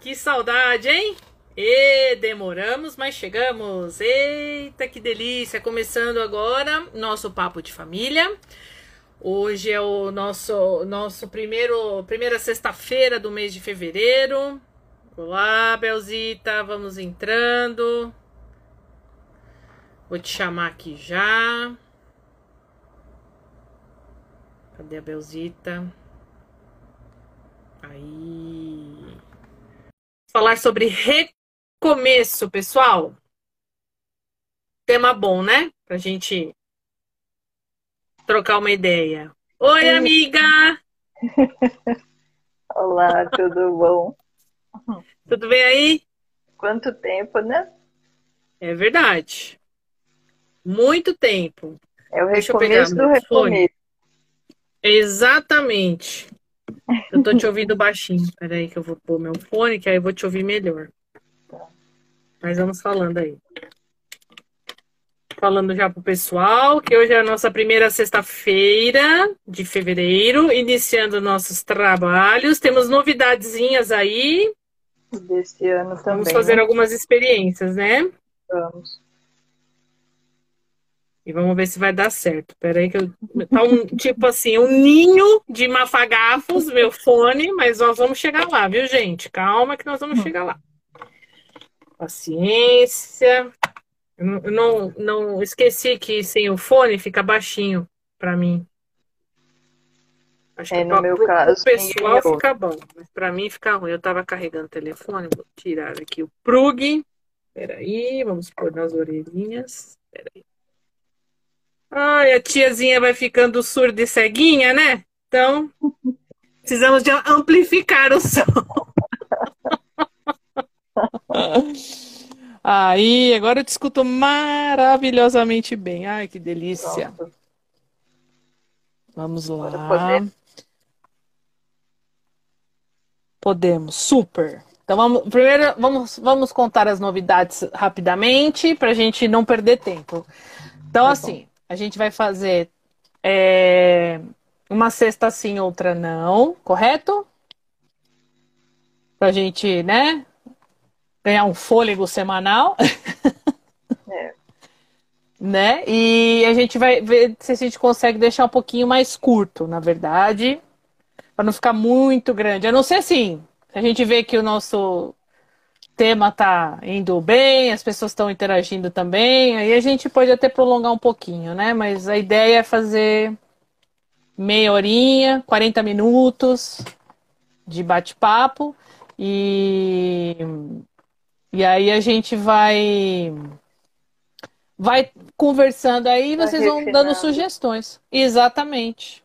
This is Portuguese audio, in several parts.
Que saudade, hein? E demoramos, mas chegamos. Eita, que delícia! Começando agora nosso papo de família. Hoje é o nosso nosso primeiro primeira sexta-feira do mês de fevereiro. Olá, Belzita, vamos entrando. Vou te chamar aqui já. Cadê a Belzita? Aí. Falar sobre recomeço, pessoal. Tema bom, né? Pra gente trocar uma ideia. Oi, amiga! Olá, tudo bom? Tudo bem aí? Quanto tempo, né? É verdade. Muito tempo. É o recomeço do recomeço. Exatamente. Eu tô te ouvindo baixinho. Peraí que eu vou pôr meu fone, que aí eu vou te ouvir melhor. Mas vamos falando aí. Falando já pro pessoal, que hoje é a nossa primeira sexta-feira de fevereiro, iniciando nossos trabalhos. Temos novidadezinhas aí. Desse ano também. Vamos fazer algumas experiências, né? Vamos. E vamos ver se vai dar certo. Peraí que eu... Tá um, tipo assim, um ninho de mafagafos, meu fone, mas nós vamos chegar lá, viu, gente? Calma que nós vamos chegar lá. Paciência. Eu não, não esqueci que sem o fone fica baixinho para mim. Acho é, que no meu pro, caso, pessoal fica bom, mas para mim fica ruim. Eu tava carregando o telefone, vou tirar aqui o plug. Peraí, vamos pôr nas orelhinhas. Peraí. Ai, a tiazinha vai ficando surda e ceguinha, né? Então, precisamos de amplificar o som. Aí, agora eu te escuto maravilhosamente bem. Ai, que delícia. Pronto. Vamos lá. Podemos, super. Então vamos, primeiro vamos, vamos contar as novidades rapidamente para a gente não perder tempo. Então, tá assim, a gente vai fazer é, uma sexta sim, outra não, correto? Pra gente, né? Ganhar um fôlego semanal. É. né? E a gente vai ver se a gente consegue deixar um pouquinho mais curto, na verdade. Para não ficar muito grande. A não ser assim. A gente vê que o nosso tema tá indo bem, as pessoas estão interagindo também, aí a gente pode até prolongar um pouquinho, né? Mas a ideia é fazer meia horinha, 40 minutos de bate-papo e e aí a gente vai vai conversando aí, vocês vão dando sugestões. Exatamente.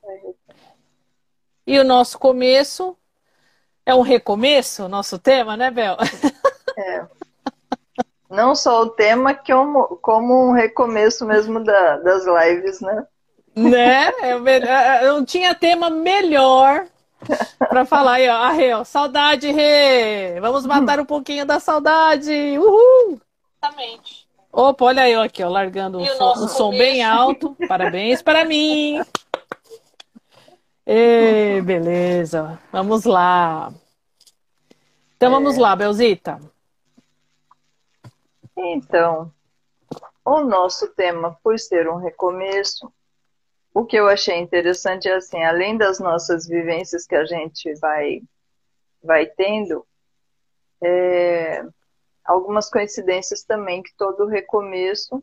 E o nosso começo é um recomeço, nosso tema, né, Bel? É. Não só o tema, que é um, como um recomeço mesmo da, das lives, né? Né? É eu, eu não tinha tema melhor para falar aí, ó. Ah, Rê, ó, saudade, Rê! Vamos matar um pouquinho da saudade! Uhul! Exatamente. Opa, olha eu aqui, ó, largando um, som, um som, bem alto. Parabéns para mim! Ei, beleza. Vamos lá. Então é... vamos lá, Belzita. Então, o nosso tema, por ser um recomeço, o que eu achei interessante é assim, além das nossas vivências que a gente vai, vai tendo, é, algumas coincidências também que todo recomeço,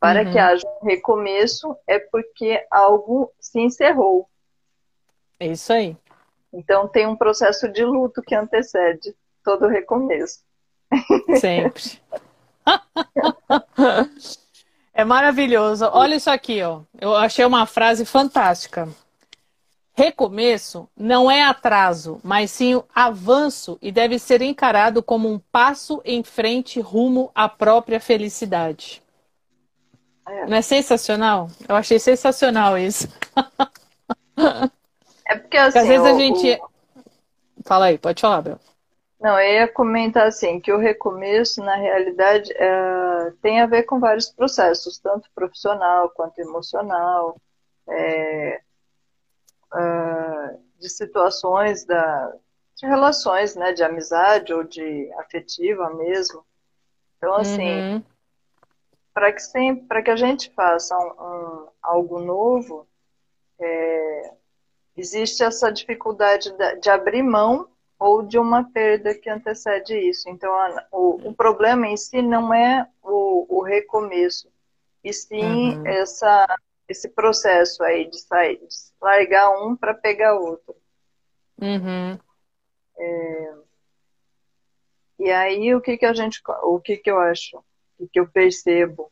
para uhum. que haja um recomeço, é porque algo se encerrou. É isso aí. Então tem um processo de luto que antecede todo recomeço. Sempre. é maravilhoso. Olha isso aqui, ó. Eu achei uma frase fantástica. Recomeço não é atraso, mas sim avanço e deve ser encarado como um passo em frente rumo à própria felicidade. É. Não é sensacional? Eu achei sensacional isso. É porque assim. Às vezes a gente. O... Fala aí, pode falar, Bel. Não, eu ia comentar assim, que o recomeço, na realidade, é, tem a ver com vários processos, tanto profissional quanto emocional, é, é, de situações da, de relações, né, de amizade ou de afetiva mesmo. Então, assim, uhum. para que que a gente faça um, um, algo novo, é, existe essa dificuldade de, de, abrir mão ou de uma perda que antecede isso. Então, a, o, o, problema em si não é o, o recomeço, e sim uhum. essa, esse processo aí de sair, de largar um para pegar outro. Uhum. É, e aí o que que a gente, o que que eu acho, o que eu percebo,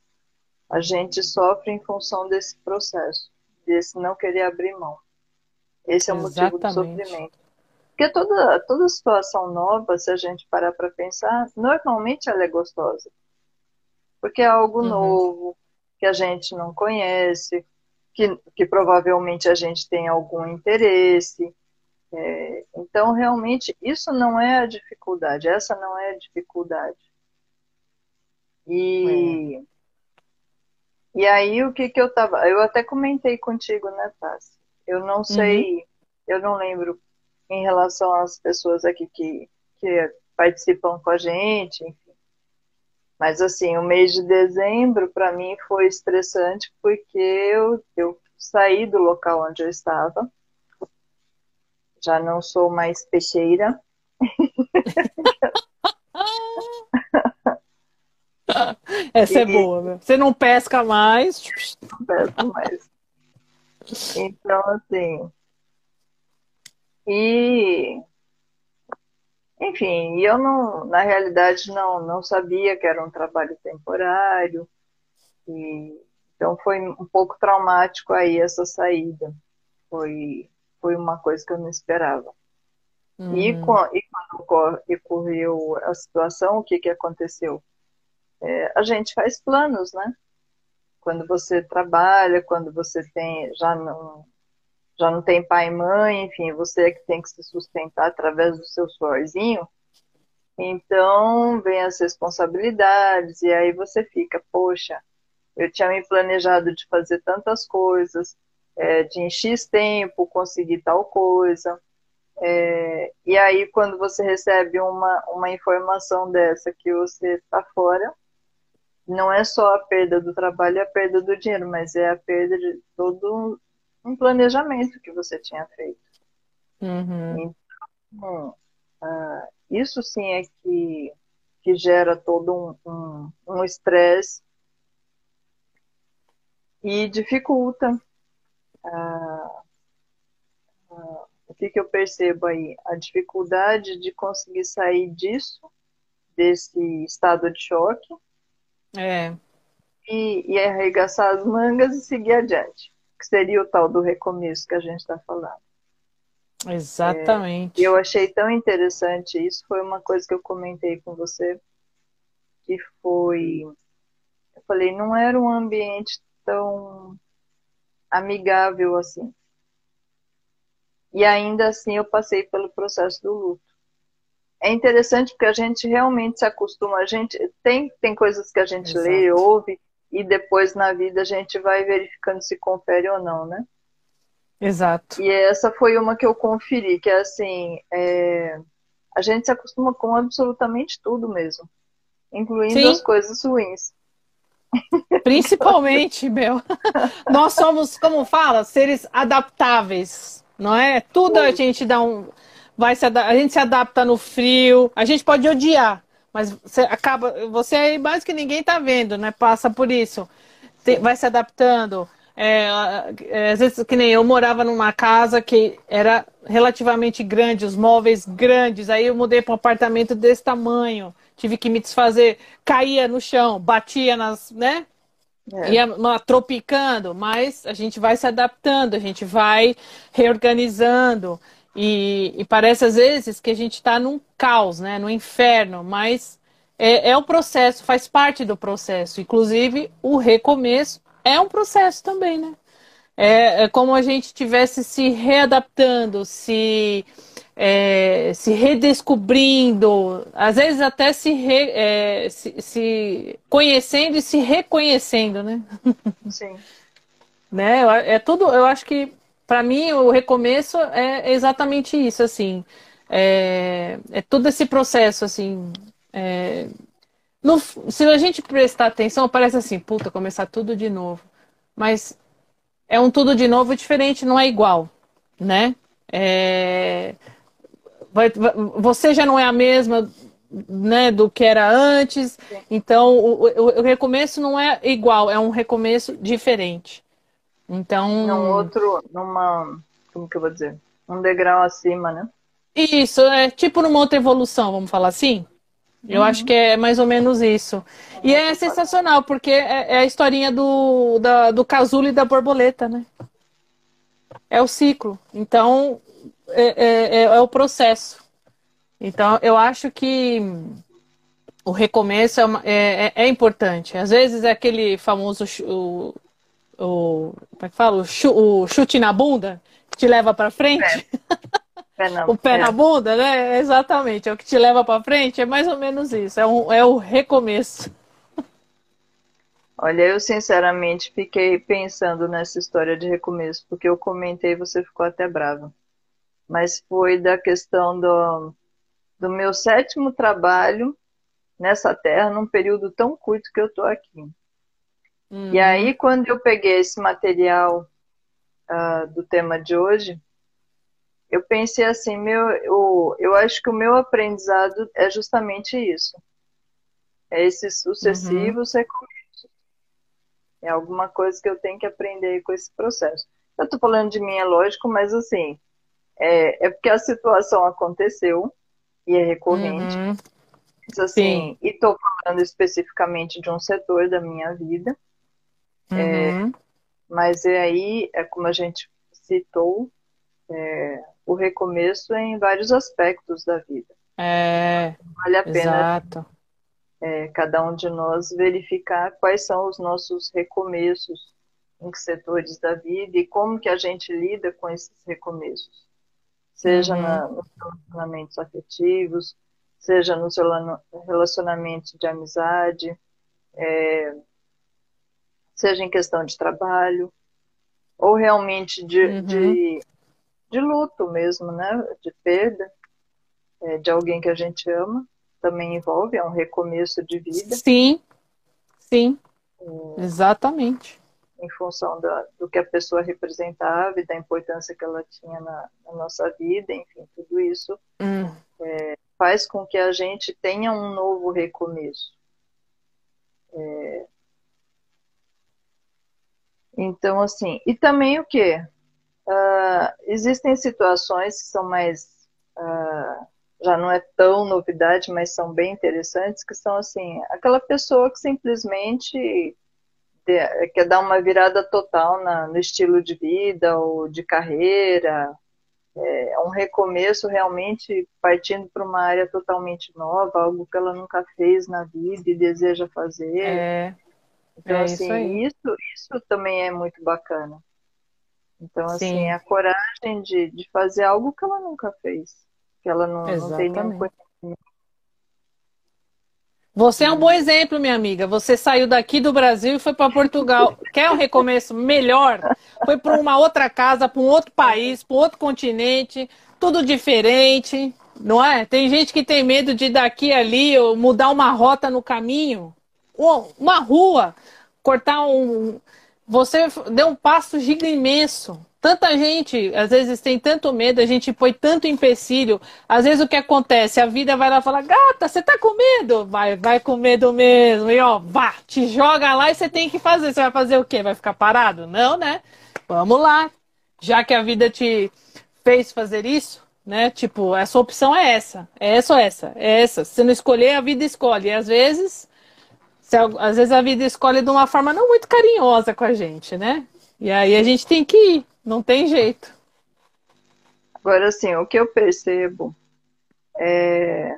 a gente sofre em função desse processo, desse não querer abrir mão. Esse é o Exatamente. motivo do sofrimento. Porque toda, toda situação nova, se a gente parar para pensar, normalmente ela é gostosa. Porque é algo uhum. novo, que a gente não conhece, que, que provavelmente a gente tem algum interesse, é, então, realmente, isso não é a dificuldade, essa não é a dificuldade. E, é. e aí, o que que eu tava. Eu até comentei contigo, né, Tassi? Eu não sei, uhum. eu não lembro em relação às pessoas aqui que, que participam com a gente, enfim. Mas, assim, o mês de dezembro, para mim, foi estressante porque eu, eu saí do local onde eu estava já não sou mais peixeira. Essa é boa, né? Você não pesca mais. Não pesco mais. Então, assim. E. Enfim, eu não, na realidade, não, não sabia que era um trabalho temporário. E, então foi um pouco traumático aí essa saída. Foi foi uma coisa que eu não esperava. Uhum. E, com, e, quando ocorreu a situação, o que, que aconteceu? É, a gente faz planos, né? Quando você trabalha, quando você tem já não já não tem pai e mãe, enfim, você é que tem que se sustentar através do seu suorzinho. Então, vem as responsabilidades, e aí você fica, poxa, eu tinha me planejado de fazer tantas coisas, é, de em X tempo conseguir tal coisa. É, e aí, quando você recebe uma, uma informação dessa que você está fora, não é só a perda do trabalho e a perda do dinheiro, mas é a perda de todo um planejamento que você tinha feito. Uhum. Então, uh, isso sim é que, que gera todo um estresse um, um e dificulta ah, ah, o que, que eu percebo aí? A dificuldade de conseguir sair disso, desse estado de choque. É. E, e arregaçar as mangas e seguir adiante. Que seria o tal do recomeço que a gente está falando. Exatamente. É, eu achei tão interessante isso. Foi uma coisa que eu comentei com você, que foi. Eu falei, não era um ambiente tão amigável assim. E ainda assim eu passei pelo processo do luto. É interessante porque a gente realmente se acostuma, a gente tem, tem coisas que a gente Exato. lê, ouve, e depois na vida a gente vai verificando se confere ou não, né? Exato. E essa foi uma que eu conferi, que é assim, é, a gente se acostuma com absolutamente tudo mesmo, incluindo Sim. as coisas ruins. Principalmente, meu. Nós somos, como fala, seres adaptáveis, não é? Tudo a gente dá um. Vai se, a gente se adapta no frio, a gente pode odiar, mas você acaba. Você aí mais que ninguém tá vendo, né? Passa por isso. Tem, vai se adaptando. É, é, às vezes, que nem eu morava numa casa que era relativamente grande, os móveis grandes. Aí eu mudei para um apartamento desse tamanho tive que me desfazer, caía no chão, batia nas, né? É. Ia tropicando, mas a gente vai se adaptando, a gente vai reorganizando. E, e parece às vezes que a gente está num caos, né? No inferno, mas é, é o processo, faz parte do processo. Inclusive, o recomeço é um processo também, né? É, é como a gente estivesse se readaptando, se é, se redescobrindo, às vezes até se, re, é, se, se, conhecendo e se reconhecendo, né? Sim. né? É tudo, eu acho que para mim, o recomeço é exatamente isso, assim. É, é todo esse processo, assim. É, no, se a gente prestar atenção, parece assim, puta, começar tudo de novo. Mas é um tudo de novo diferente, não é igual, né? É, você já não é a mesma né, do que era antes, então o, o, o recomeço não é igual, é um recomeço diferente. Então. Num outro, numa. Como que eu vou dizer? Um degrau acima, né? Isso, é tipo numa outra evolução, vamos falar assim? Eu uhum. acho que é mais ou menos isso. E é sensacional, porque é, é a historinha do, da, do casulo e da borboleta, né? É o ciclo. Então, é, é, é, é o processo. Então, eu acho que o recomeço é, uma, é, é, é, importante. Às vezes é aquele famoso o, o, como é que fala? O, chute na bunda que te leva para frente. Pé na, o pé, pé, na bunda, né? Exatamente. É o que te leva para frente. É mais ou menos isso. É, um, é o recomeço. Olha, eu sinceramente fiquei pensando nessa história de recomeço, porque eu comentei e você ficou até brava. Mas foi da questão do, do meu sétimo trabalho nessa terra, num período tão curto que eu estou aqui. Uhum. E aí, quando eu peguei esse material uh, do tema de hoje, eu pensei assim, meu, eu, eu acho que o meu aprendizado é justamente isso. É esses sucessivos uhum. É alguma coisa que eu tenho que aprender com esse processo. Eu estou falando de mim, é lógico, mas assim, é, é porque a situação aconteceu e é recorrente. Uhum. Mas, assim, Sim. e estou falando especificamente de um setor da minha vida. É, uhum. mas é aí, é como a gente citou, é, o recomeço em vários aspectos da vida. É, vale a pena é, cada um de nós verificar quais são os nossos recomeços em que setores da vida e como que a gente lida com esses recomeços. Seja uhum. na, nos relacionamentos afetivos, seja nos relacionamentos de amizade, é, seja em questão de trabalho, ou realmente de, uhum. de, de, luto mesmo, né? De perda é, de alguém que a gente ama, também envolve, é um recomeço de vida. Sim, sim, é, exatamente. Em função da, do que a pessoa representava e da importância que ela tinha na, na nossa vida, enfim, tudo isso uhum. é, faz com que a gente tenha um novo recomeço. É, então, assim, e também o que? Uh, ah, existem situações que são mais. Uh, já não é tão novidade, mas são bem interessantes, que são assim, aquela pessoa que simplesmente quer dar uma virada total na, no estilo de vida ou de carreira, é um recomeço realmente partindo para uma área totalmente nova, algo que ela nunca fez na vida e deseja fazer. É. Então, é assim, isso, isso, isso, também é muito bacana. Então, assim, Sim. assim, a coragem de, de fazer algo que ela nunca fez, que ela não, não tem nenhum conhecimento. Você é um bom exemplo, minha amiga. Você saiu daqui do Brasil e foi para Portugal. Quer um recomeço melhor? Foi para uma outra casa, para um outro país, para outro continente, tudo diferente, não é? Tem gente que tem medo de daqui ali ou mudar uma rota no caminho uma rua, cortar um. Você deu um passo giga imenso. Tanta gente, às vezes, tem tanto medo, a gente põe tanto empecilho. Às vezes o que acontece? A vida vai lá e fala, gata, você tá com medo? Vai, vai com medo mesmo. E ó, vá, te joga lá e você tem que fazer. Você vai fazer o quê? Vai ficar parado? Não, né? Vamos lá. Já que a vida te fez fazer isso, né? Tipo, a sua opção é essa. É essa ou essa? É essa. Se não escolher, a vida escolhe. E às vezes às vezes a vida escolhe de uma forma não muito carinhosa com a gente, né? E aí a gente tem que ir, não tem jeito. Agora, assim, o que eu percebo é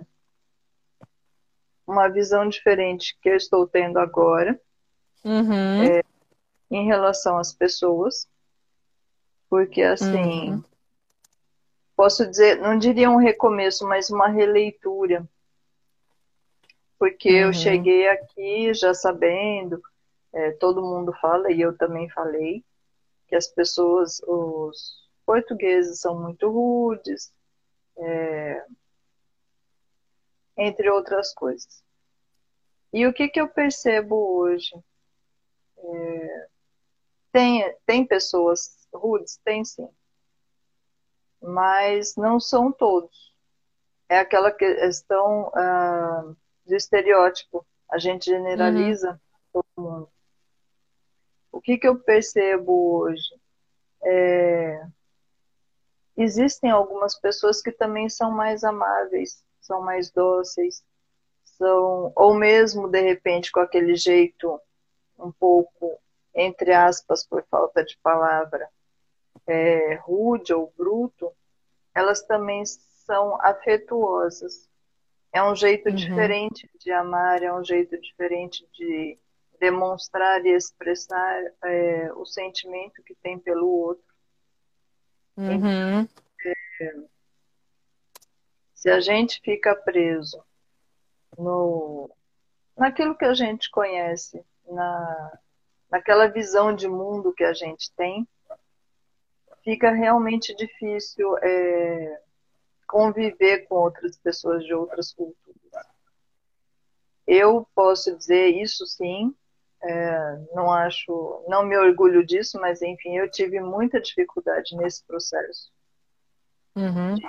uma visão diferente que eu estou tendo agora uhum. é, em relação às pessoas, porque assim, uhum. posso dizer, não diria um recomeço, mas uma releitura porque uhum. eu cheguei aqui já sabendo, é, todo mundo fala, e eu também falei, que as pessoas, os portugueses são muito rudes, é, entre outras coisas. E o que, que eu percebo hoje? É, tem, tem pessoas rudes? Tem sim. Mas não são todos. É aquela questão ah, de estereótipo. A gente generaliza uhum. todo mundo. O que, que eu percebo hoje? É, existem algumas pessoas que também são mais amáveis, são mais dóceis, são, ou mesmo de repente com aquele jeito um pouco, entre aspas, por falta de palavra, é, rude ou bruto, elas também são afetuosas. É um jeito uhum. diferente de amar, é um jeito diferente de demonstrar e expressar é, o sentimento que tem pelo outro. Uhum. É, se a gente fica preso no, naquilo que a gente conhece, na, naquela visão de mundo que a gente tem, fica realmente difícil é, conviver com outras pessoas de outras culturas. Eu posso dizer isso sim, é, não acho, não me orgulho disso, mas enfim, eu tive muita dificuldade nesse processo uhum. de,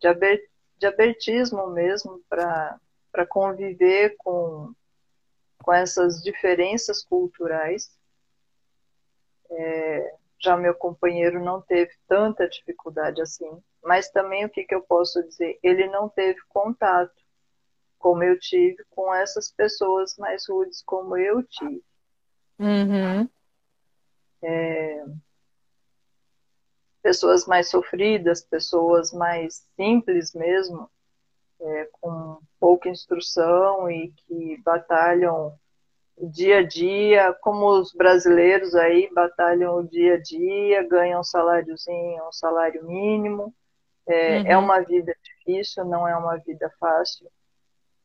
de, aber, de abertismo mesmo para conviver com, com essas diferenças culturais. É, já meu companheiro não teve tanta dificuldade assim, mas também o que, que eu posso dizer? Ele não teve contato como eu tive com essas pessoas mais rudes como eu tive. Uhum. É, pessoas mais sofridas, pessoas mais simples mesmo, é, com pouca instrução e que batalham o dia a dia, como os brasileiros aí batalham o dia a dia, ganham um saláriozinho, um salário mínimo. É, é uhum. é uma vida difícil, não é uma vida fácil.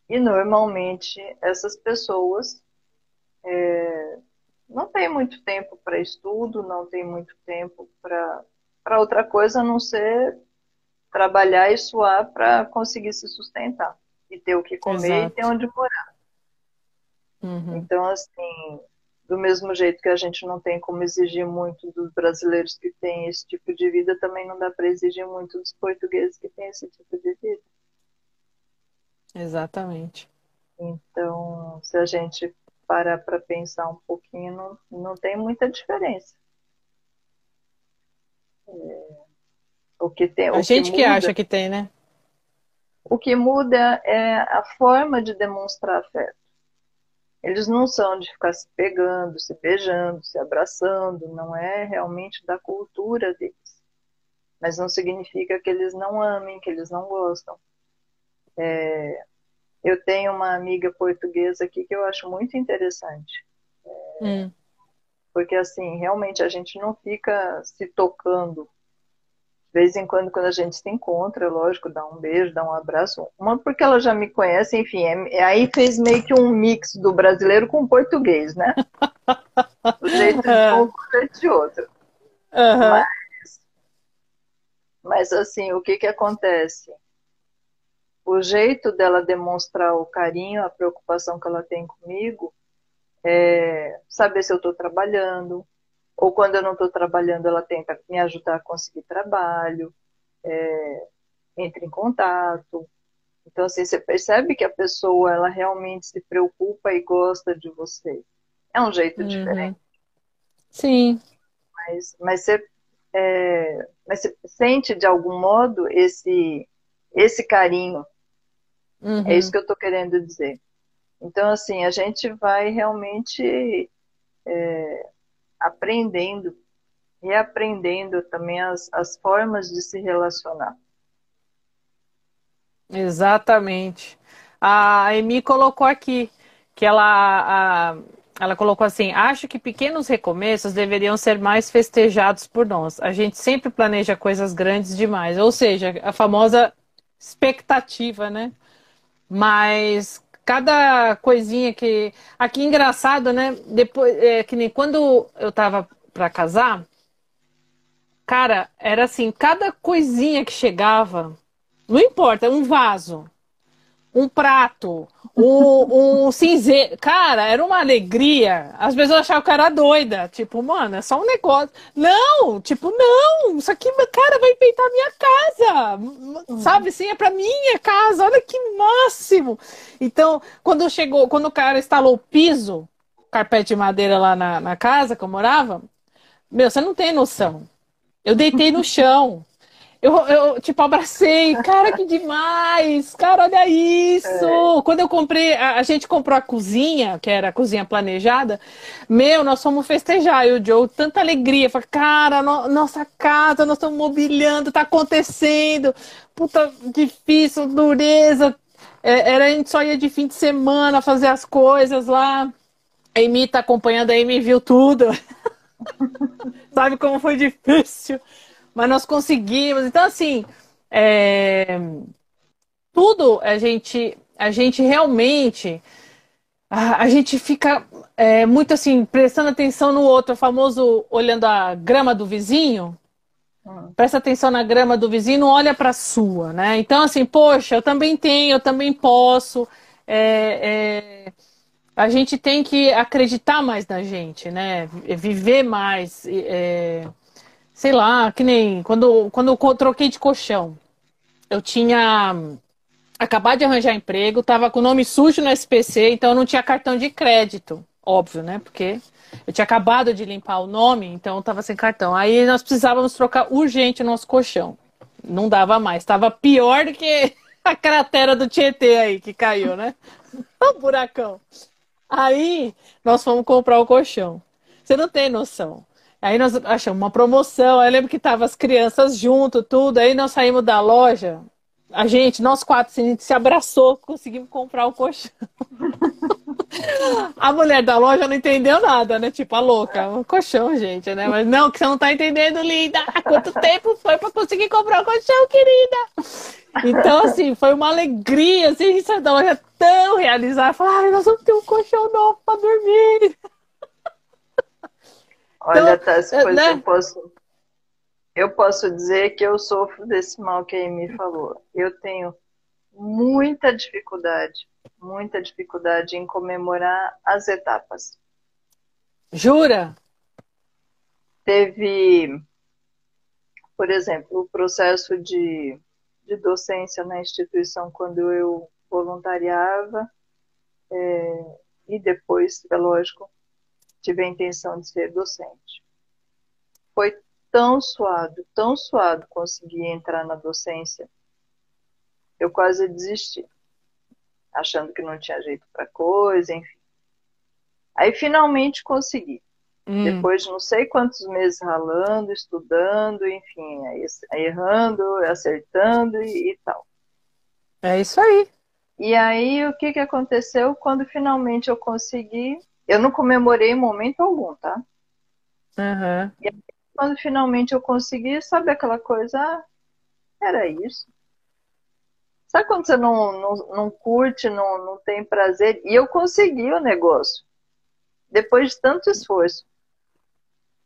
E normalmente essas pessoas é, não têm muito tempo para estudo, não têm muito tempo para outra coisa a não ser trabalhar e suar para conseguir se sustentar e ter o que comer Exato. e ter onde morar. Uhum. Então, assim, do mesmo jeito que a gente não tem como exigir muito dos brasileiros que têm esse tipo de vida, também não dá para exigir muito dos portugueses que têm esse tipo de vida. Exatamente. Então, se a gente parar para pensar um pouquinho, não, não tem muita diferença. É, o que tem, a gente que, muda, que acha que tem, né? O que muda é a forma de demonstrar afeto. Eles não são de ficar se pegando, se beijando, se abraçando, não é realmente da cultura deles. Mas não significa que eles não amem, que eles não gostam. É, eu tenho uma amiga portuguesa aqui que eu acho muito interessante. É, hum. Porque, assim, realmente a gente não fica se tocando vez em quando, quando a gente se encontra, lógico, dá um beijo, dá um abraço. Uma porque ela já me conhece, enfim, é, é aí fez meio que um mix do brasileiro com o português, né? O jeito de um com de outro. Uhum. Mas, mas, assim, o que que acontece? O jeito dela demonstrar o carinho, a preocupação que ela tem comigo, é saber se eu estou trabalhando, ou quando eu não estou trabalhando, ela tenta me ajudar a conseguir trabalho, é, entra em contato. Então, assim, você percebe que a pessoa, ela realmente se preocupa e gosta de você. É um jeito uhum. diferente. Sim. Mas, mas, você, é, mas você sente, de algum modo, esse, esse carinho. Uhum. É isso que eu estou querendo dizer. Então, assim, a gente vai realmente é, aprendendo e aprendendo também as, as formas de se relacionar. Exatamente. A Emi colocou aqui que ela, a, ela colocou assim: acho que pequenos recomeços deveriam ser mais festejados por nós. A gente sempre planeja coisas grandes demais, ou seja, a famosa expectativa, né? Mas cada coisinha que. Aqui engraçado, né? Depois, é, que nem quando eu tava para casar, Cara, era assim, cada coisinha que chegava, não importa, um vaso, um prato, um, um cinzeiro. Cara, era uma alegria. As pessoas achavam que era doida. Tipo, mano, é só um negócio. Não, tipo, não, isso aqui, cara, vai enfeitar minha casa. Uhum. Sabe assim, é pra minha casa. Olha que máximo. Então, quando chegou, quando o cara instalou o piso, carpete de madeira lá na, na casa que eu morava, meu, você não tem noção. Eu deitei no chão. Eu, eu, tipo, abracei. Cara, que demais! Cara, olha isso! É. Quando eu comprei, a, a, gente comprou a cozinha, que era a cozinha planejada. Meu, nós fomos festejar. E o Joe, tanta alegria. Falei, cara, no, nossa casa, nós estamos mobiliando, tá acontecendo. Puta, difícil, dureza. É, era, a gente só ia de fim de semana fazer as coisas lá. A Amy tá acompanhando, a Amy viu tudo. Sabe como foi difícil mas nós conseguimos. Então, assim, é... tudo a gente, a gente realmente. A, a gente fica é, muito assim, prestando atenção no outro, o famoso olhando a grama do vizinho. Hum. Presta atenção na grama do vizinho, não olha para a sua, né? Então, assim, poxa, eu também tenho, eu também posso. É, é, a gente tem que acreditar mais na gente, né? Viver mais. É, sei lá, que nem quando, quando eu troquei de colchão. Eu tinha acabado de arranjar emprego, tava com o nome sujo no SPC, então eu não tinha cartão de crédito. Óbvio, né? Porque eu tinha acabado de limpar o nome, então eu tava sem cartão. Aí nós precisávamos trocar urgente o nosso colchão. Não dava mais. Tava pior do que a cratera do Tietê aí que caiu, né? o buracão. Aí nós fomos comprar o colchão. Você não tem noção. Aí nós achamos uma promoção. Aí eu lembro que tava as crianças junto, tudo. Aí nós saímos da loja. A gente, nós quatro, assim, a gente se abraçou, conseguimos comprar o colchão. a mulher da loja não entendeu nada, né? Tipo, a louca, o colchão, gente, né? Mas não, que você não tá entendendo, linda. Quanto tempo foi para conseguir comprar o colchão, querida? Então, assim, foi uma alegria, assim, a gente saiu da loja tão realizada. Falar, nós vamos ter um colchão novo para dormir. Olha, então, Tassi, pois né? eu posso. Eu posso dizer que eu sofro desse mal que a Amy falou. Eu tenho muita dificuldade, muita dificuldade em comemorar as etapas. Jura? Teve, por exemplo, o processo de, de docência na instituição quando eu voluntariava, é, e depois, é lógico, tive a intenção de ser docente. Foi tão suado, tão suado conseguir entrar na docência, eu quase desisti, achando que não tinha jeito para coisa, enfim. Aí finalmente consegui. Hum. Depois de não sei quantos meses ralando, estudando, enfim, errando, acertando e, e tal. É isso aí. E aí o que, que aconteceu? Quando finalmente eu consegui, eu não comemorei em momento algum, tá? Uhum. E aí, quando finalmente eu consegui, sabe aquela coisa? Ah, era isso. Sabe quando você não, não, não curte, não, não tem prazer? E eu consegui o negócio. Depois de tanto esforço.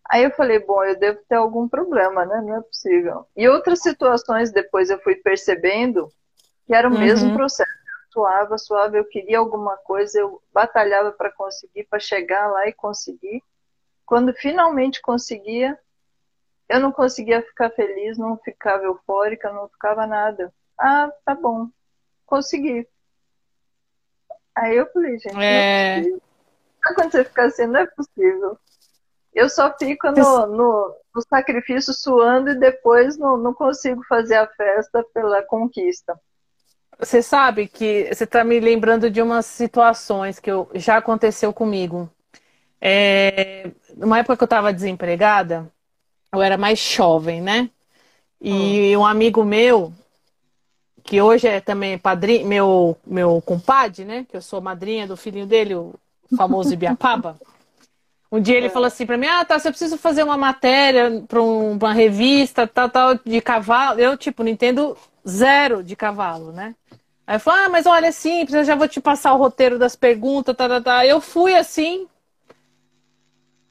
Aí eu falei, bom, eu devo ter algum problema, né? Não é possível. E outras situações depois eu fui percebendo que era o uhum. mesmo processo suava, suava, eu queria alguma coisa, eu batalhava para conseguir, para chegar lá e conseguir. Quando finalmente conseguia, eu não conseguia ficar feliz, não ficava eufórica, não ficava nada. Ah, tá bom, consegui. Aí eu falei, gente, é... não é Quando você fica assim, não é possível. Eu só fico no, no, no sacrifício suando e depois não, não consigo fazer a festa pela conquista. Você sabe que você está me lembrando de umas situações que eu, já aconteceu comigo. É, numa época que eu estava desempregada, eu era mais jovem, né? E hum. um amigo meu, que hoje é também padrinho, meu, meu compadre, né? Que eu sou madrinha do filhinho dele, o famoso Ibiapaba. Um dia ele é. falou assim para mim: Ah, tá, você precisa fazer uma matéria para um, uma revista, tal, tal, de cavalo. Eu, tipo, não entendo zero de cavalo, né? Aí eu falei, ah, mas olha, é simples, eu já vou te passar o roteiro das perguntas, tá, tá, tá. Eu fui assim.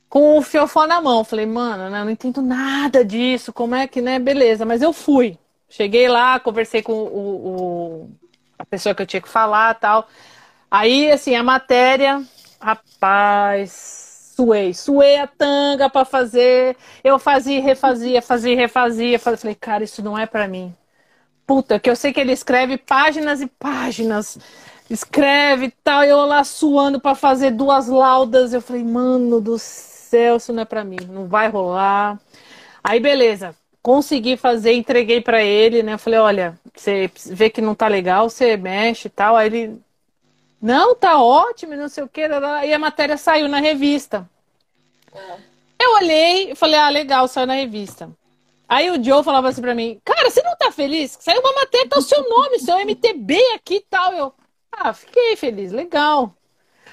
com o fiofó na mão. Falei, mano, né, não entendo nada disso, como é que, né? Beleza, mas eu fui. Cheguei lá, conversei com o, o a pessoa que eu tinha que falar tal. Aí, assim, a matéria, rapaz, suei, suei a tanga para fazer. Eu fazia, refazia, fazia, refazia. Falei, cara, isso não é para mim. Puta, que eu sei que ele escreve páginas e páginas escreve e tal, eu lá suando para fazer duas laudas. Eu falei, mano do céu, isso não é para mim, não vai rolar. Aí, beleza, consegui fazer, entreguei para ele, né? Eu falei, olha, você vê que não tá legal, você mexe e tal. Aí ele, não, tá ótimo, não sei o que. E a matéria saiu na revista. É. Eu olhei e falei, ah, legal, saiu na revista. Aí o Joe falava assim pra mim, cara, você não tá feliz? Saiu uma matéria, tá o seu nome, seu MTB aqui e tal. Eu, ah, fiquei feliz, legal.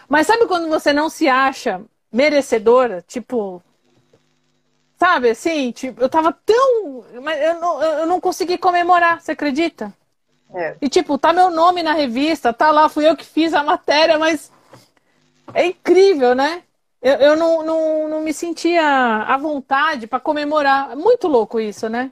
Mas sabe quando você não se acha merecedora? Tipo, sabe assim? Tipo, eu tava tão. Mas eu não, eu não consegui comemorar, você acredita? É. E tipo, tá meu nome na revista, tá lá, fui eu que fiz a matéria, mas é incrível, né? Eu, eu não, não, não me sentia à vontade para comemorar. Muito louco isso, né?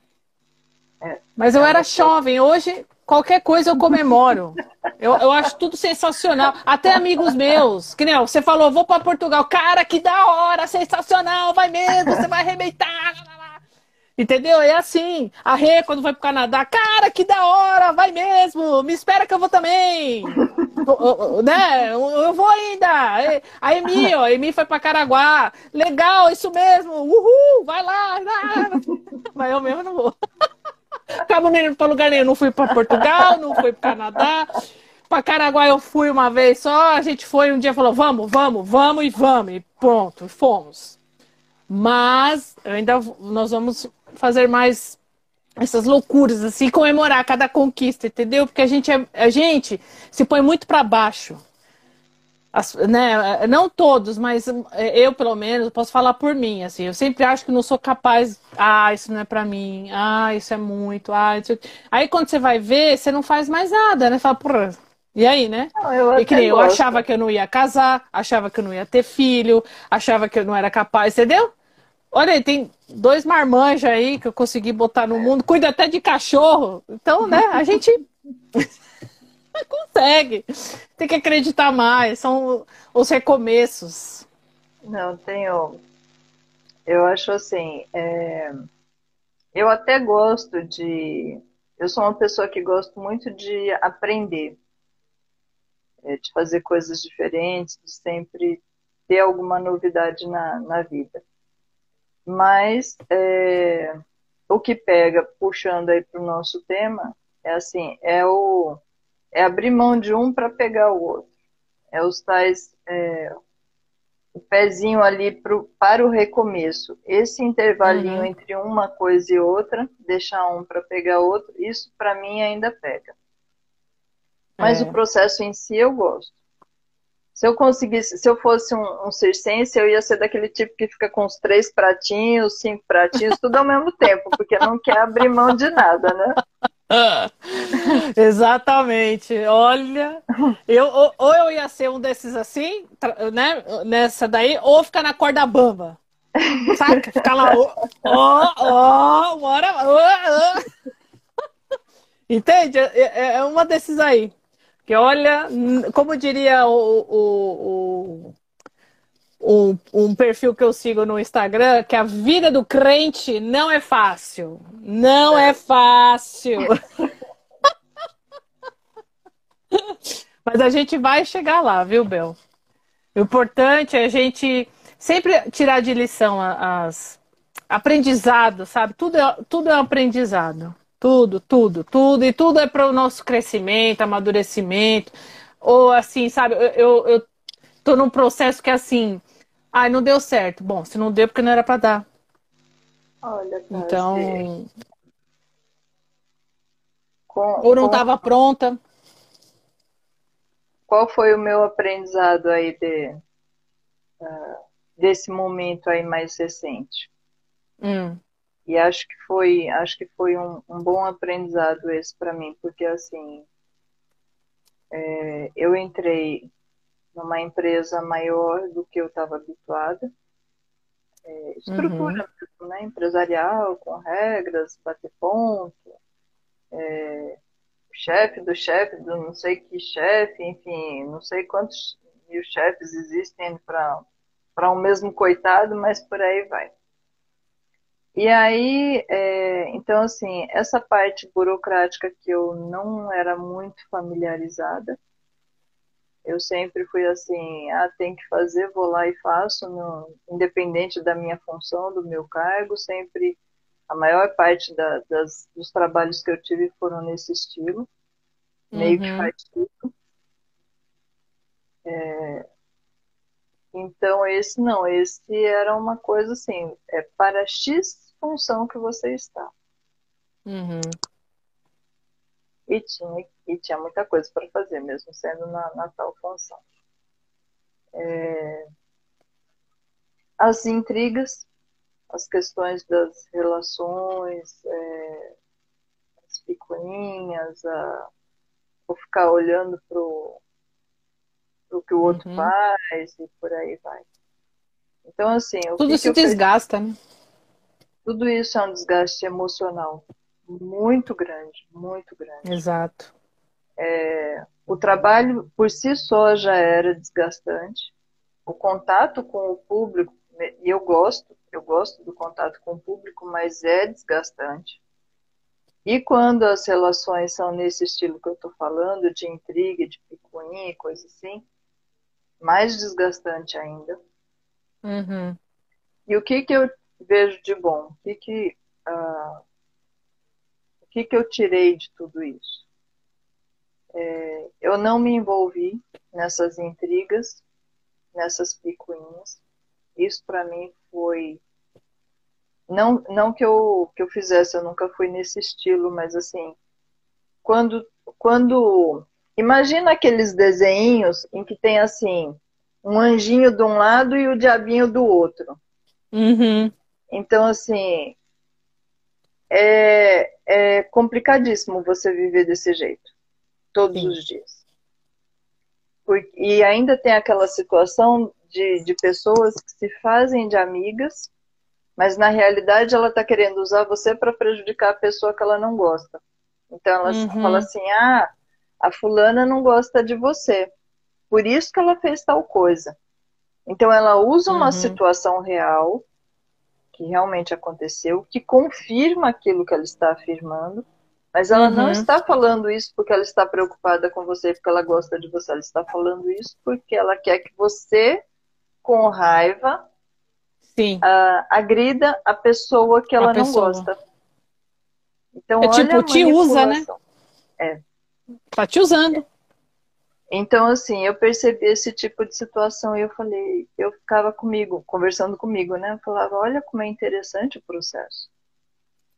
É. Mas eu era jovem. Hoje, qualquer coisa eu comemoro. Eu, eu acho tudo sensacional. Até amigos meus, que nem você falou, vou para Portugal. Cara, que da hora, sensacional, vai mesmo, você vai arrebentar. Entendeu? É assim. A Rê, quando vai pro Canadá, cara, que da hora, vai mesmo, me espera que eu vou também. né? Eu vou ainda. A Emi, ó, a Emi foi pra Caraguá. Legal, isso mesmo. Uhul, vai lá. Mas eu mesmo não vou. Acabo nem indo pra lugar nenhum. Não fui pra Portugal, não fui pro Canadá. Pra Caraguá eu fui uma vez só. A gente foi um dia falou: vamos, vamos, vamos e vamos. E pronto, fomos. Mas ainda nós vamos fazer mais essas loucuras, assim, comemorar cada conquista, entendeu? Porque a gente, é, a gente se põe muito para baixo. As, né, não todos, mas eu, pelo menos, posso falar por mim, assim, eu sempre acho que não sou capaz, ah, isso não é para mim, ah, isso é muito, ah, isso... aí quando você vai ver, você não faz mais nada, né, fala, porra, e aí, né? Não, eu e que nem eu achava que eu não ia casar, achava que eu não ia ter filho, achava que eu não era capaz, entendeu? Olha aí, tem dois marmanjos aí que eu consegui botar no mundo, cuida até de cachorro. Então, né, a gente consegue. Tem que acreditar mais, são os recomeços. Não, tenho. Eu acho assim, é... eu até gosto de. Eu sou uma pessoa que gosto muito de aprender, é, de fazer coisas diferentes, de sempre ter alguma novidade na, na vida. Mas é, o que pega, puxando aí para o nosso tema, é assim, é o é abrir mão de um para pegar o outro. É os tais é, o pezinho ali pro, para o recomeço. Esse intervalinho uhum. entre uma coisa e outra, deixar um para pegar outro, isso para mim ainda pega. Mas é. o processo em si eu gosto. Se eu conseguisse, se eu fosse um, um circense, eu ia ser daquele tipo que fica com os três pratinhos, cinco pratinhos, tudo ao mesmo tempo, porque não quer abrir mão de nada, né? Exatamente. Olha, eu, ou, ou, eu ia ser um desses assim, né? Nessa daí, ou ficar na corda bamba. Saca? Ficar lá, ó, ó, bora. Entende? É, é, é uma desses aí. Que olha, como diria o, o, o, um, um perfil que eu sigo no Instagram, que a vida do crente não é fácil. Não é fácil. Mas a gente vai chegar lá, viu, Bel? O importante é a gente sempre tirar de lição as aprendizado, sabe? Tudo é, tudo é um aprendizado. Tudo, tudo, tudo. E tudo é para o nosso crescimento, amadurecimento. Ou assim, sabe, eu, eu, eu tô num processo que assim, ai, não deu certo. Bom, se não deu, porque não era para dar. Olha, cara, então. Com, ou não estava pronta. Qual foi o meu aprendizado aí de, uh, desse momento aí mais recente? Hum. E acho que foi, acho que foi um, um bom aprendizado esse para mim, porque assim, é, eu entrei numa empresa maior do que eu estava habituada. é, estrutura uhum. né? empresarial, com regras, bater ponto, é, chefe do chefe do não sei que chefe, enfim, não sei quantos mil chefes existem para um mesmo coitado, mas por aí vai. E aí, é, então assim, essa parte burocrática que eu não era muito familiarizada, eu sempre fui assim, ah, tem que fazer, vou lá e faço, no, independente da minha função, do meu cargo, sempre a maior parte da, das, dos trabalhos que eu tive foram nesse estilo, meio que uhum. faz tudo. É, então esse não, esse era uma coisa assim, é para X função que você está. Uhum. E tinha, e tinha muita coisa para fazer, mesmo sendo na, na tal função. É... As intrigas, as questões das relações, é... as picuinhas, a... o ficar olhando para o que o outro uhum. faz e por aí vai. Então, assim. Tudo se desgasta, né? Tudo isso é um desgaste emocional muito grande, muito grande. Exato. É, o trabalho por si só já era desgastante. O contato com o público, e eu gosto, eu gosto do contato com o público, mas é desgastante. E quando as relações são nesse estilo que eu estou falando, de intriga, de picuinha e coisa assim, mais desgastante ainda. Uhum. E o que, que eu vejo de bom? O que, que uh, que, que eu tirei de tudo isso? É, eu não me envolvi nessas intrigas, nessas picuinhas. Isso para mim foi não não que eu que eu fizesse, eu nunca fui nesse estilo, mas assim, quando quando imagina aqueles desenhos em que tem assim um anjinho de um lado e o diabinho do outro. Uhum. Então assim, é, é complicadíssimo você viver desse jeito, todos Sim. os dias. e ainda tem aquela situação de, de pessoas que se fazem de amigas, mas na realidade ela está querendo usar você para prejudicar a pessoa que ela não gosta. Então ela uhum. fala assim: ah, a fulana não gosta de você, por isso que ela fez tal coisa. Então ela usa uma uhum. situação real que realmente aconteceu, que confirma aquilo que ela está afirmando, mas ela uhum. não está falando isso porque ela está preocupada com você, porque ela gosta de você. Ela está falando isso porque ela quer que você, com raiva, Sim. Uh, agrida a pessoa que ela não gosta. Então, é tipo, te usa, né? É. Tá te usando. É. Então, assim, eu percebi esse tipo de situação e eu falei, eu ficava comigo, conversando comigo, né? Eu falava, olha como é interessante o processo.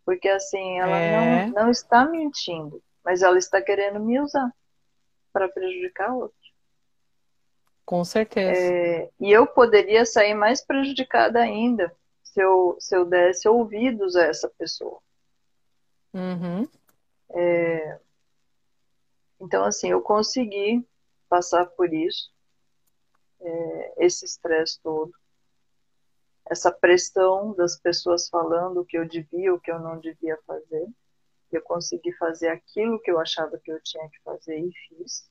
Porque, assim, ela é. não, não está mentindo, mas ela está querendo me usar para prejudicar outro. Com certeza. É, e eu poderia sair mais prejudicada ainda se eu, se eu desse ouvidos a essa pessoa. Uhum. É, então, assim, eu consegui passar por isso, é, esse estresse todo, essa pressão das pessoas falando o que eu devia, o que eu não devia fazer. Eu consegui fazer aquilo que eu achava que eu tinha que fazer e fiz.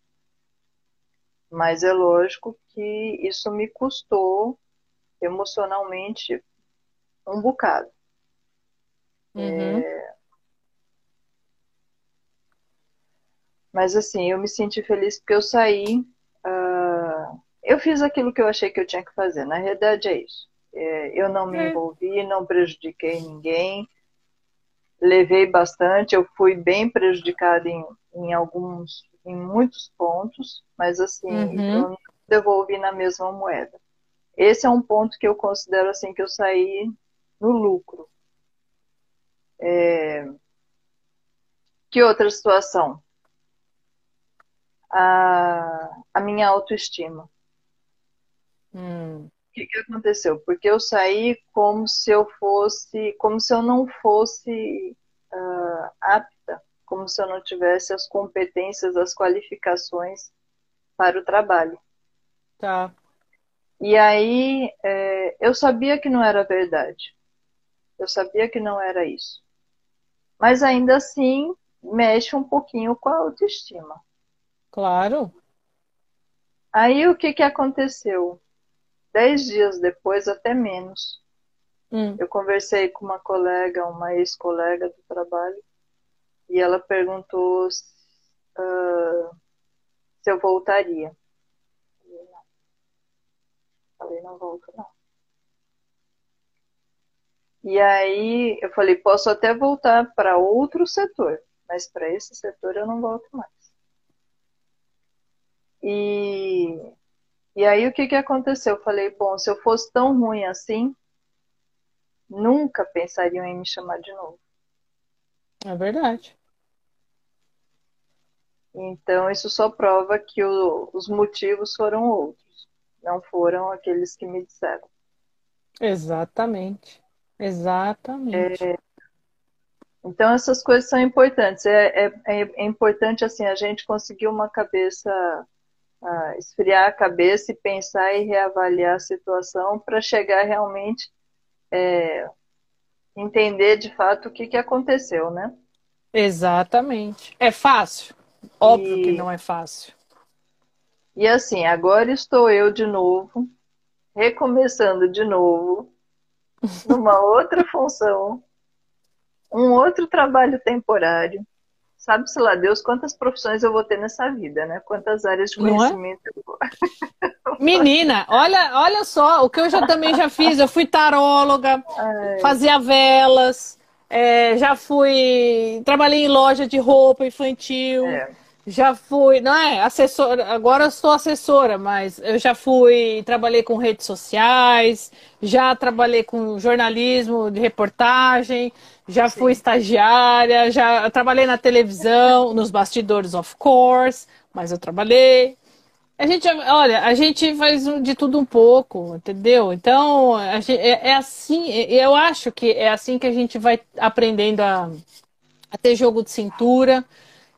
Mas é lógico que isso me custou emocionalmente um bocado. Uhum. É... Mas assim, eu me senti feliz porque eu saí. Uh... Eu fiz aquilo que eu achei que eu tinha que fazer. Na realidade é isso. É, eu não me é. envolvi, não prejudiquei ninguém. Levei bastante, eu fui bem prejudicada em, em alguns, em muitos pontos, mas assim, uhum. eu devolvi na mesma moeda. Esse é um ponto que eu considero assim que eu saí no lucro. É... Que outra situação? a, a minha autoestima. Hum. O que, que aconteceu? Porque eu saí como se eu fosse, como se eu não fosse uh, apta, como se eu não tivesse as competências, as qualificações para o trabalho. Tá. E aí é, eu sabia que não era verdade. Eu sabia que não era isso. Mas ainda assim mexe um pouquinho com a autoestima. Claro. Aí o que, que aconteceu? Dez dias depois, até menos, hum. eu conversei com uma colega, uma ex-colega do trabalho, e ela perguntou uh, se eu voltaria. Falei, não volto, não. E aí eu falei, posso até voltar para outro setor, mas para esse setor eu não volto mais. E, e aí o que, que aconteceu? Eu falei, bom, se eu fosse tão ruim assim, nunca pensariam em me chamar de novo. É verdade. Então isso só prova que o, os motivos foram outros, não foram aqueles que me disseram. Exatamente. Exatamente. É, então essas coisas são importantes. É, é, é, importante assim a gente conseguir uma cabeça, esfriar a cabeça e pensar e reavaliar a situação para chegar realmente é, entender de fato o que, que aconteceu, né? Exatamente. É fácil? Óbvio e... que não é fácil. E assim, agora estou eu de novo, recomeçando de novo, numa outra função, um outro trabalho temporário. Sabe-se lá Deus quantas profissões eu vou ter nessa vida, né? Quantas áreas de é? conhecimento é? eu vou. Menina, olha, olha só, o que eu já também já fiz, eu fui taróloga, Ai. fazia velas, é, já fui. Trabalhei em loja de roupa infantil. É. Já fui, não é assessora, agora eu sou assessora, mas eu já fui, trabalhei com redes sociais, já trabalhei com jornalismo de reportagem, já Sim. fui estagiária, já trabalhei na televisão, nos bastidores, of course, mas eu trabalhei. A gente, olha, a gente faz de tudo um pouco, entendeu? Então, gente, é, é, assim, eu acho que é assim que a gente vai aprendendo a, a ter jogo de cintura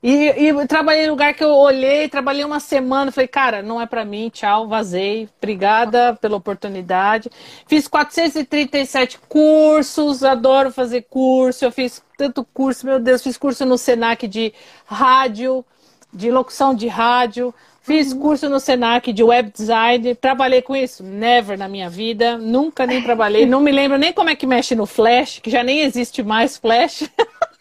e, e trabalhei em lugar que eu olhei, trabalhei uma semana, falei, cara, não é para mim, tchau, vazei. Obrigada pela oportunidade. Fiz 437 cursos, adoro fazer curso. Eu fiz tanto curso, meu Deus, fiz curso no Senac de rádio, de locução de rádio. Fiz uhum. curso no Senac de web design. Trabalhei com isso? Never na minha vida. Nunca nem trabalhei. Não me lembro nem como é que mexe no Flash, que já nem existe mais Flash.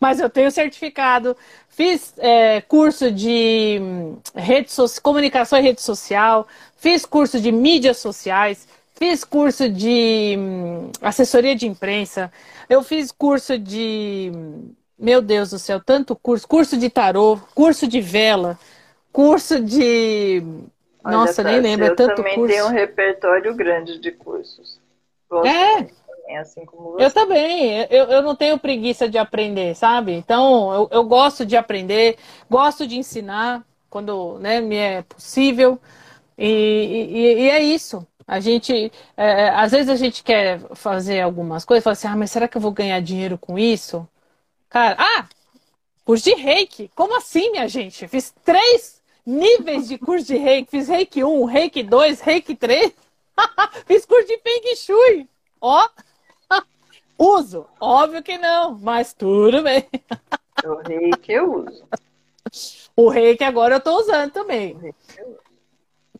mas eu tenho certificado. Fiz é, curso de hum, rede so comunicação e rede social, fiz curso de mídias sociais, fiz curso de hum, assessoria de imprensa, eu fiz curso de. Hum, meu Deus do céu, tanto curso, curso de tarô, curso de vela, curso de. Olha, Nossa, nem lembro, é tanto curso. Eu também tenho um repertório grande de cursos. É, assim como você. Eu também, eu, eu não tenho preguiça de aprender, sabe? Então, eu, eu gosto de aprender, gosto de ensinar quando né, me é possível. E, e, e é isso. A gente, é, às vezes a gente quer fazer algumas coisas, fala assim, ah, mas será que eu vou ganhar dinheiro com isso? Cara, ah, curso de reiki. Como assim, minha gente? Fiz três níveis de curso de reiki. Fiz reiki 1, reiki 2, reiki 3. Fiz curso de Feng Shui. Ó, Uso? Óbvio que não, mas tudo bem. O reiki eu uso. O reiki agora eu tô usando também.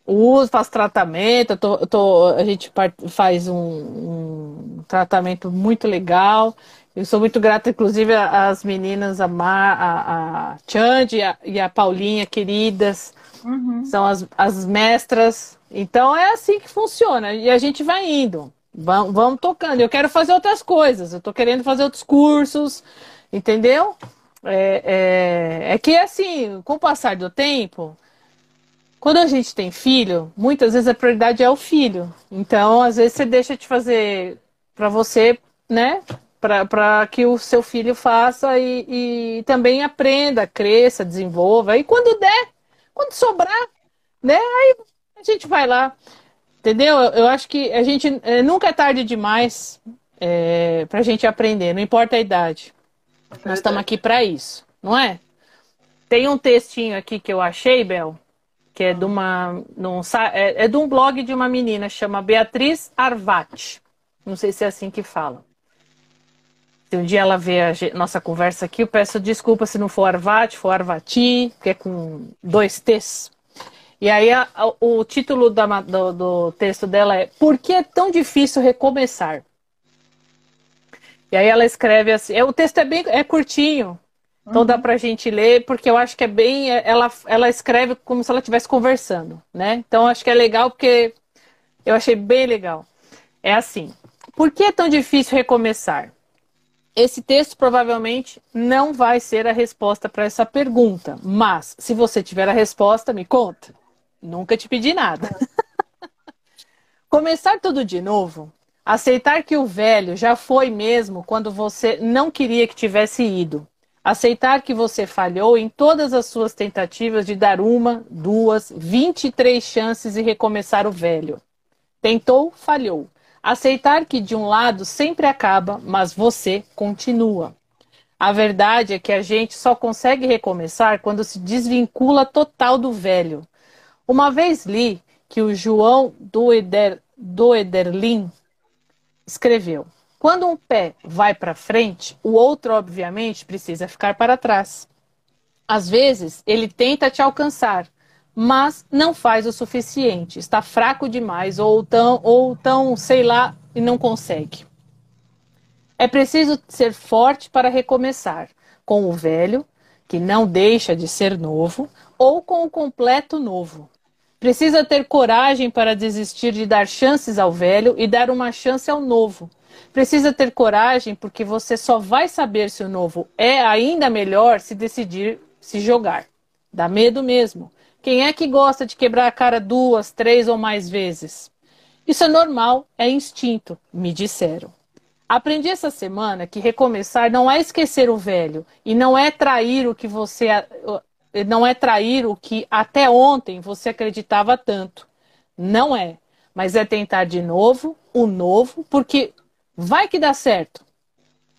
Uso, faço tratamento, eu tô, eu tô, a gente faz um, um, tratamento muito legal. Eu sou muito grata, inclusive, às meninas, a, Mar, a, a Chand e a, e a Paulinha, queridas. Uhum. São as, as mestras. Então é assim que funciona. E a gente vai indo. Vamos, vamos tocando. Eu quero fazer outras coisas. Eu estou querendo fazer outros cursos, entendeu? É, é, é, que assim, com o passar do tempo, quando a gente tem filho, muitas vezes a prioridade é o filho. Então, às vezes você deixa de fazer para você, né? Para que o seu filho faça e, e também aprenda, cresça, desenvolva. E quando der, quando sobrar, né? Aí a gente vai lá. Entendeu? Eu acho que a gente é, nunca é tarde demais é, para a gente aprender, não importa a idade. Nós estamos aqui para isso, não é? Tem um textinho aqui que eu achei, Bel, que é de uma. Num, é, é de um blog de uma menina, chama Beatriz Arvati. Não sei se é assim que fala. Se um dia ela vê a nossa conversa aqui, eu peço desculpa se não for Arvati, for Arvati, que é com dois T's. E aí a, a, o título da, do, do texto dela é Por que é tão difícil recomeçar? E aí ela escreve assim, é, o texto é bem é curtinho, então uhum. dá pra gente ler, porque eu acho que é bem. É, ela, ela escreve como se ela estivesse conversando, né? Então acho que é legal porque eu achei bem legal. É assim: por que é tão difícil recomeçar? Esse texto provavelmente não vai ser a resposta para essa pergunta, mas se você tiver a resposta, me conta. Nunca te pedi nada. Começar tudo de novo Aceitar que o velho já foi mesmo quando você não queria que tivesse ido. Aceitar que você falhou em todas as suas tentativas de dar uma, duas, vinte e três chances e recomeçar o velho. Tentou, falhou. Aceitar que de um lado sempre acaba, mas você continua. A verdade é que a gente só consegue recomeçar quando se desvincula total do velho. Uma vez li que o João do, Eder, do Ederlin escreveu: Quando um pé vai para frente, o outro, obviamente, precisa ficar para trás. Às vezes, ele tenta te alcançar, mas não faz o suficiente, está fraco demais ou tão, ou tão, sei lá, e não consegue. É preciso ser forte para recomeçar, com o velho, que não deixa de ser novo, ou com o completo novo. Precisa ter coragem para desistir de dar chances ao velho e dar uma chance ao novo. Precisa ter coragem porque você só vai saber se o novo é ainda melhor se decidir se jogar. Dá medo mesmo. Quem é que gosta de quebrar a cara duas, três ou mais vezes? Isso é normal, é instinto, me disseram. Aprendi essa semana que recomeçar não é esquecer o velho e não é trair o que você não é trair o que até ontem você acreditava tanto. Não é. Mas é tentar de novo, o novo, porque vai que dá certo.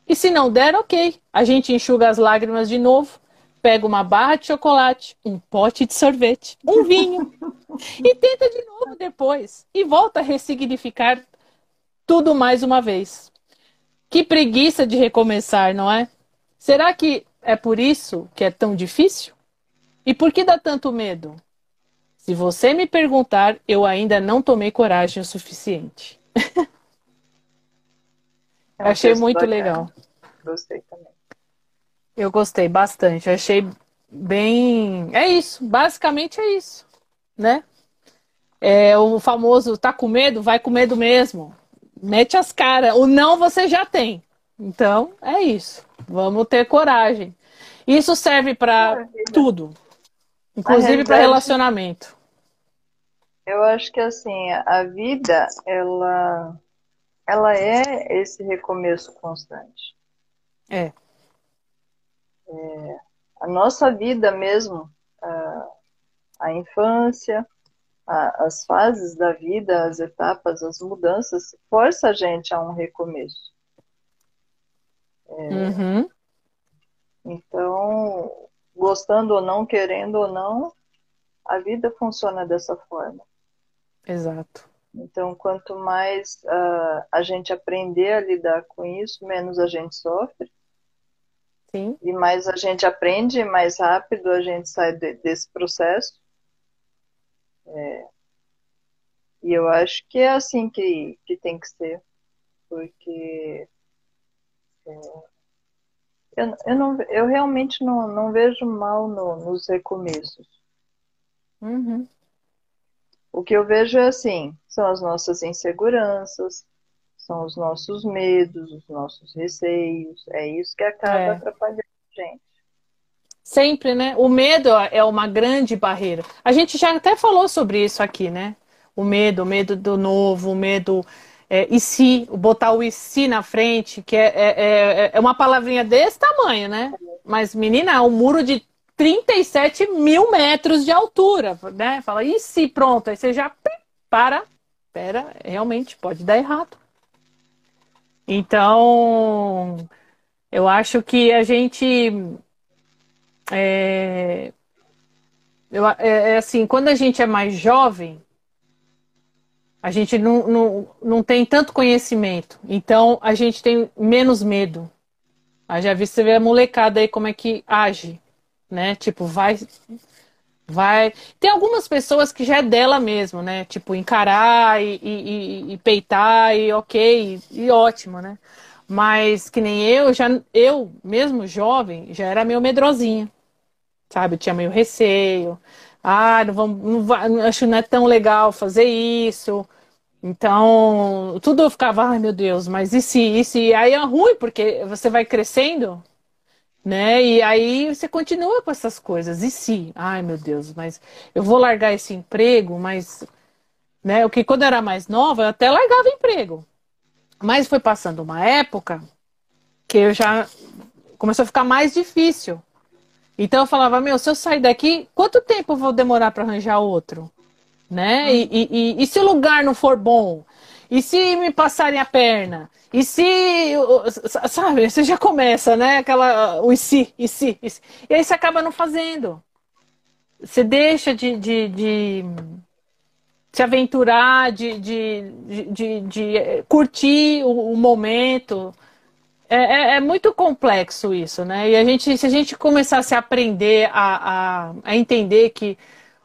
E se não der, ok. A gente enxuga as lágrimas de novo, pega uma barra de chocolate, um pote de sorvete, um vinho e tenta de novo depois. E volta a ressignificar tudo mais uma vez. Que preguiça de recomeçar, não é? Será que é por isso que é tão difícil? E por que dá tanto medo? Se você me perguntar, eu ainda não tomei coragem o suficiente. É achei muito bacana. legal. Gostei também. Eu gostei bastante. Achei bem. É isso. Basicamente é isso. Né? É o famoso tá com medo? Vai com medo mesmo. Mete as caras. O não você já tem. Então, é isso. Vamos ter coragem. Isso serve para tudo. Inclusive para relacionamento. Eu acho que assim, a vida, ela, ela é esse recomeço constante. É. é a nossa vida mesmo, a, a infância, a, as fases da vida, as etapas, as mudanças, força a gente a um recomeço. É, uhum. Então, gostando ou não, querendo ou não, a vida funciona dessa forma. Exato. Então, quanto mais uh, a gente aprender a lidar com isso, menos a gente sofre. Sim. E mais a gente aprende, mais rápido a gente sai de, desse processo. É, e eu acho que é assim que, que tem que ser. Porque é, eu, eu, não, eu realmente não, não vejo mal no, nos recomeços. Uhum. O que eu vejo é assim, são as nossas inseguranças, são os nossos medos, os nossos receios, é isso que acaba é. atrapalhando a gente. Sempre, né? O medo é uma grande barreira. A gente já até falou sobre isso aqui, né? O medo, o medo do novo, o medo é, e se, botar o e se na frente, que é, é, é, é uma palavrinha desse tamanho, né? Mas, menina, é um muro de 37 mil metros de altura, né? Fala, e se pronto? Aí você já para, pera, realmente pode dar errado. Então, eu acho que a gente é, Eu, é, é assim, quando a gente é mais jovem, a gente não, não, não tem tanto conhecimento. Então a gente tem menos medo. Aí já vi você ver a molecada aí como é que age, né? Tipo, vai. Vai. Tem algumas pessoas que já é dela mesmo, né? Tipo, encarar e, e, e peitar e ok, e, e ótimo, né? Mas que nem eu, já eu, mesmo jovem, já era meio medrosinha. Sabe? Tinha meio receio. Ah, não vamos, não vai, acho não é tão legal fazer isso. Então, tudo eu ficava, ai meu Deus, mas e se, e se? Aí é ruim, porque você vai crescendo, né? E aí você continua com essas coisas. E se? Ai meu Deus, mas eu vou largar esse emprego, mas. Né? O que quando eu era mais nova, eu até largava emprego. Mas foi passando uma época que eu já começou a ficar mais difícil. Então eu falava, meu, se eu sair daqui, quanto tempo eu vou demorar para arranjar outro? Né? Hum. E, e, e, se o lugar não for bom? E se me passarem a perna? E se. Sabe, você já começa, né? Aquela. O e se, e se, e se. E aí você acaba não fazendo. Você deixa de, de, de se aventurar, de, de, de, de curtir o, o momento. É, é, é, muito complexo isso, né? E a gente, se a gente começasse a aprender a, a, a, entender que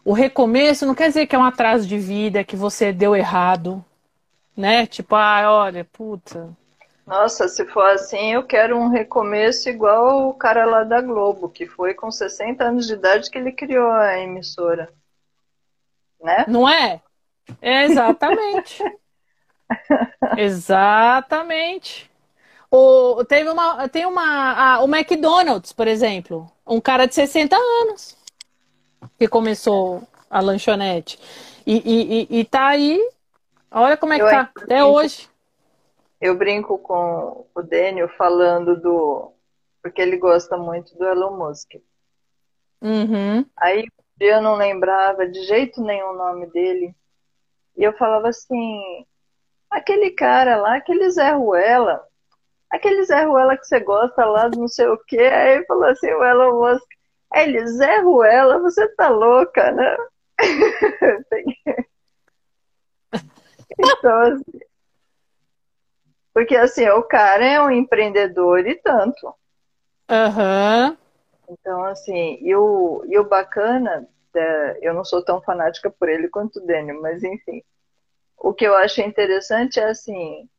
o recomeço não quer dizer que é um atraso de vida, que você deu errado, né? Tipo, ah, olha, puta. Nossa, se for assim, eu quero um recomeço igual o cara lá da Globo, que foi com 60 anos de idade que ele criou a emissora. Né? Não é? É, exatamente. exatamente. O, teve uma, tem uma, a, o McDonald's, por exemplo, um cara de 60 anos que começou a lanchonete. E, e, e, e tá aí, olha como é que eu tá, até brinco, hoje. Eu brinco com o Daniel falando do. Porque ele gosta muito do Elon Musk. Uhum. Aí eu não lembrava de jeito nenhum o nome dele. E eu falava assim, aquele cara lá, aquele Zé Ruela, aquele Zé Ruela que você gosta lá, não sei o quê. Aí ele falou assim, o Elon Musk, ele, Zé Ruela, você tá louca, né? então, assim, porque assim, o cara é um empreendedor e tanto. Uhum. Então, assim, e o, e o bacana é, eu não sou tão fanática por ele quanto o Daniel, mas enfim. O que eu acho interessante é assim,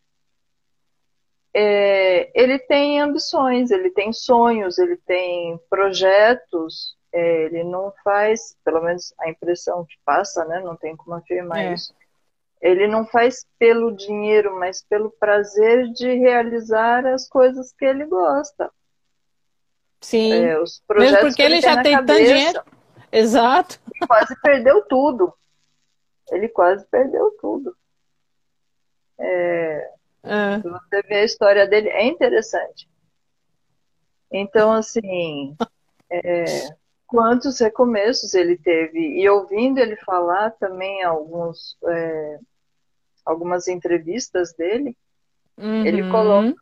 é, ele tem ambições, ele tem sonhos, ele tem projetos, é, ele não faz, pelo menos a impressão que passa, né? Não tem como afirmar é. isso. Ele não faz pelo dinheiro, mas pelo prazer de realizar as coisas que ele gosta. Sim. É, os projetos Mesmo porque ele, ele já tem tanto dinheiro. Exato. Ele quase perdeu tudo. Ele quase perdeu tudo. É, é. Você vê a história dele, é interessante. Então, assim, é, quantos recomeços ele teve. E ouvindo ele falar também alguns, é, algumas entrevistas dele, uhum. ele coloca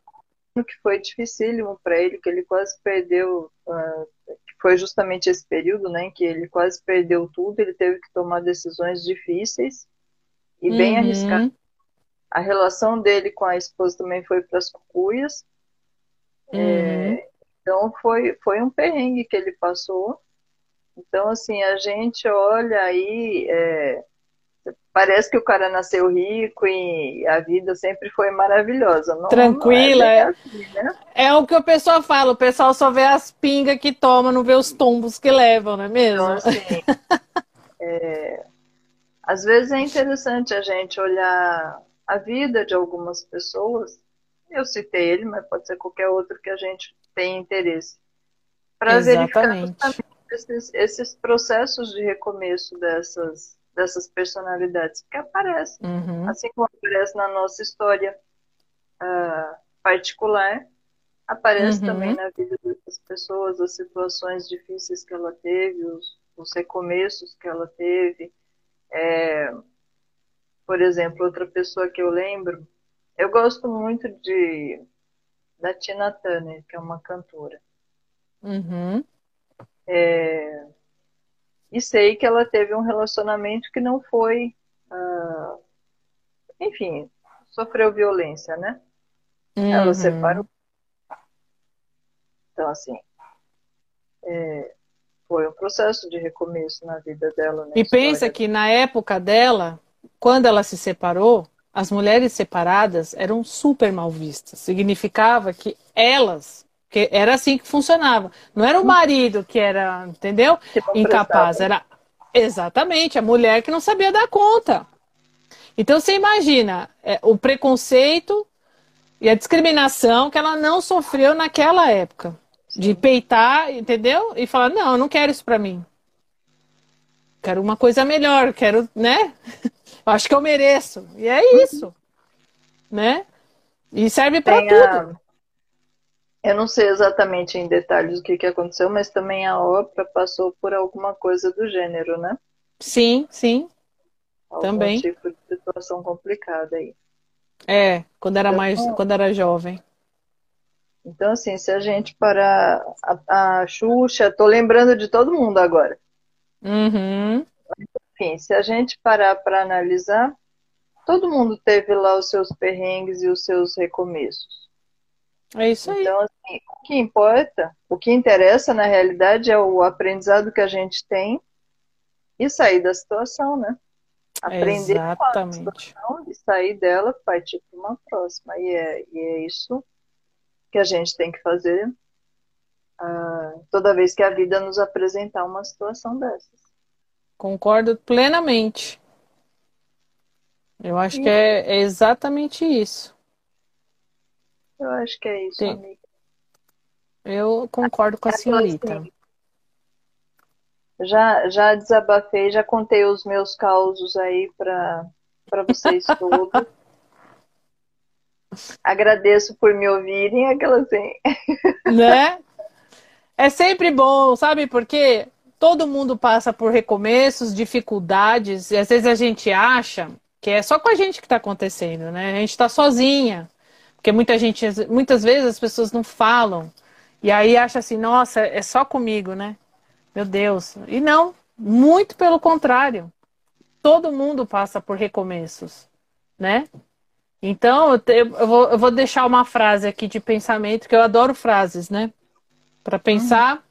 que foi dificílimo para ele, que ele quase perdeu, uh, foi justamente esse período, né, em que ele quase perdeu tudo, ele teve que tomar decisões difíceis e bem uhum. arriscadas. A relação dele com a esposa também foi para as cucuias. É, uhum. É, então foi, foi um perrengue que ele passou. Então, assim, a gente olha aí, é, Parece que o cara nasceu rico e a vida sempre foi maravilhosa. Não, Tranquila. Não é, assim, né? é, o que o pessoal fala, o pessoal só vê as pingas que toma, não vê os tombos que levam, não é mesmo? Então, assim, é, às vezes é interessante a gente olhar a vida de algumas pessoas. Eu citei ele, mas pode ser qualquer outro que a gente tenha interesse. Para verificar esses, esses processos de recomeço dessas dessas personalidades, que aparecem, uhum. assim como aparece na nossa história uh, particular, aparece uhum. também na vida dessas pessoas, as situações difíceis que ela teve, os, os recomeços que ela teve. É, por exemplo, outra pessoa que eu lembro, eu gosto muito de da Tina Turner, que é uma cantora. Uhum. É, E sei que ela teve um relacionamento que não foi. Uh, enfim, sofreu violência, né? Uhum. Ela separou. Então, assim. É, foi um processo de recomeço na vida dela. e pensa que na época dela, quando ela se separou, as mulheres separadas eram super mal vistas. Significava que elas, que era assim que funcionava. Não era o marido que era, entendeu? Incapaz, era exatamente a mulher que não sabia dar conta. Então você imagina é, o preconceito e a discriminação que ela não sofreu naquela época. De peitar, entendeu? E falar, não, eu não quero isso pra mim. Quero uma coisa melhor, quero, né? Acho que eu mereço. E é isso. Né? E serve para tudo. Eu não sei exatamente em detalhes o que, que aconteceu, mas também a ópera passou por alguma coisa do gênero, né? Sim, sim. Algum também. tipo de situação complicada aí. É, quando era então, mais, quando era jovem. Então, assim, se a gente parar a, a Xuxa, tô lembrando de todo mundo agora. Uhum enfim, se a gente parar para analisar, todo mundo teve lá os seus perrengues e os seus recomeços. É isso aí. Então, assim, o que importa, o que interessa na realidade é o aprendizado que a gente tem e sair da situação, né? Aprender Exatamente. com a situação e sair dela, partir para uma próxima. E é, e é isso que a gente tem que fazer uh, toda vez que a vida nos apresentar uma situação dessas. Concordo plenamente. Eu acho que é, é, exatamente isso. Eu acho que é isso, Sim. amiga. Eu concordo com a senhorita. Já, já desabafei, já contei os meus causos aí para vocês todos. Agradeço por me ouvirem, aquela assim. Né? É sempre bom, sabe por quê? Todo mundo passa por recomeços, dificuldades, e às vezes a gente acha que é só com a gente que está acontecendo, né? A gente está sozinha. Porque muita gente, muitas vezes as pessoas não falam. E aí acha assim, nossa, é só comigo, né? Meu Deus. E não, muito pelo contrário. Todo mundo passa por recomeços, né? Então, eu, vou, eu vou deixar uma frase aqui de pensamento, que eu adoro frases, né? Para pensar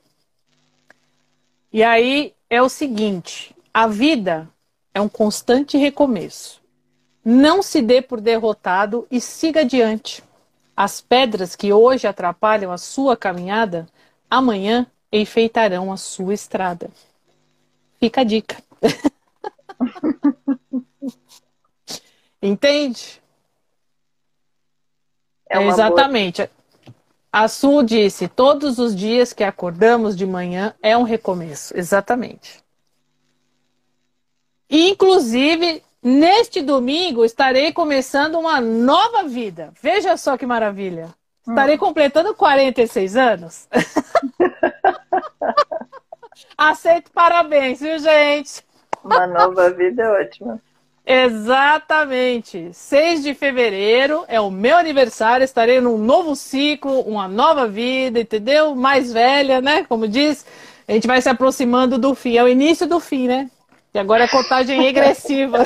e aí é o seguinte: a vida é um constante recomeço. Não se dê por derrotado e siga adiante. As pedras que hoje atrapalham a sua caminhada, amanhã enfeitarão a sua estrada. Fica a dica. Entende? É Exatamente. Boa... A Su disse: todos os dias que acordamos de manhã é um recomeço. Exatamente. Inclusive, neste domingo estarei começando uma nova vida. Veja só que maravilha. Estarei hum. completando 46 anos. Aceito parabéns, viu, gente? Uma nova vida é ótima. Exatamente. 6 de fevereiro é o meu aniversário, estarei num novo ciclo, uma nova vida, entendeu? Mais velha, né? Como diz, a gente vai se aproximando do fim. É o início do fim, né? E agora é contagem regressiva.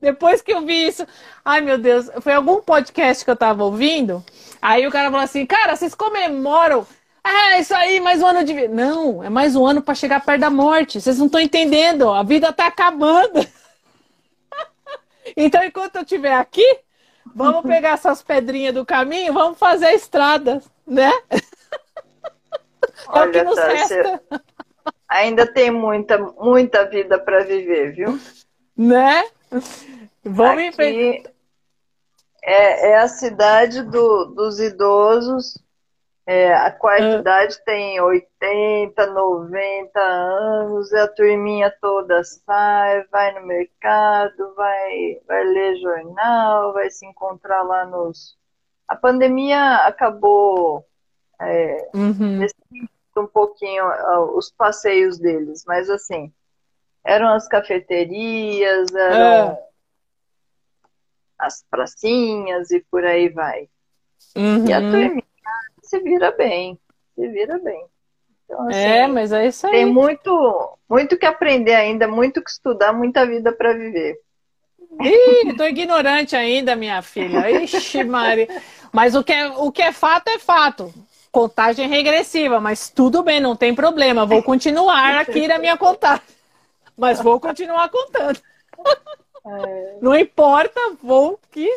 Depois que eu vi isso, ai meu Deus, foi algum podcast que eu tava ouvindo. Aí o cara falou assim: Cara, vocês comemoram é, isso aí, mais um ano de vida. Não, é mais um ano para chegar perto da morte. Vocês não estão entendendo, a vida está acabando. então, enquanto eu estiver aqui, vamos pegar essas pedrinhas do caminho, vamos fazer a estrada, né? Olha, é o que nos resta. Ainda tem muita, muita vida para viver, viu? Né? Vamos aqui é, é a cidade do, dos idosos é, a quarta idade tem 80, 90 anos, e a turminha toda sai, vai no mercado, vai, vai ler jornal, vai se encontrar lá nos. A pandemia acabou é, uhum. um pouquinho os passeios deles, mas assim, eram as cafeterias, eram é. as pracinhas e por aí vai. Uhum. E a turminha se vira bem, se vira bem. Então, assim, é, mas é isso aí. Tem muito, muito que aprender ainda, muito que estudar, muita vida para viver. Ih, tô ignorante ainda, minha filha. Ixi, Maria. Mas o que, é, o que é fato é fato. Contagem regressiva, mas tudo bem, não tem problema. Vou continuar aqui na minha contagem. Mas vou continuar contando. É. Não importa, vou que.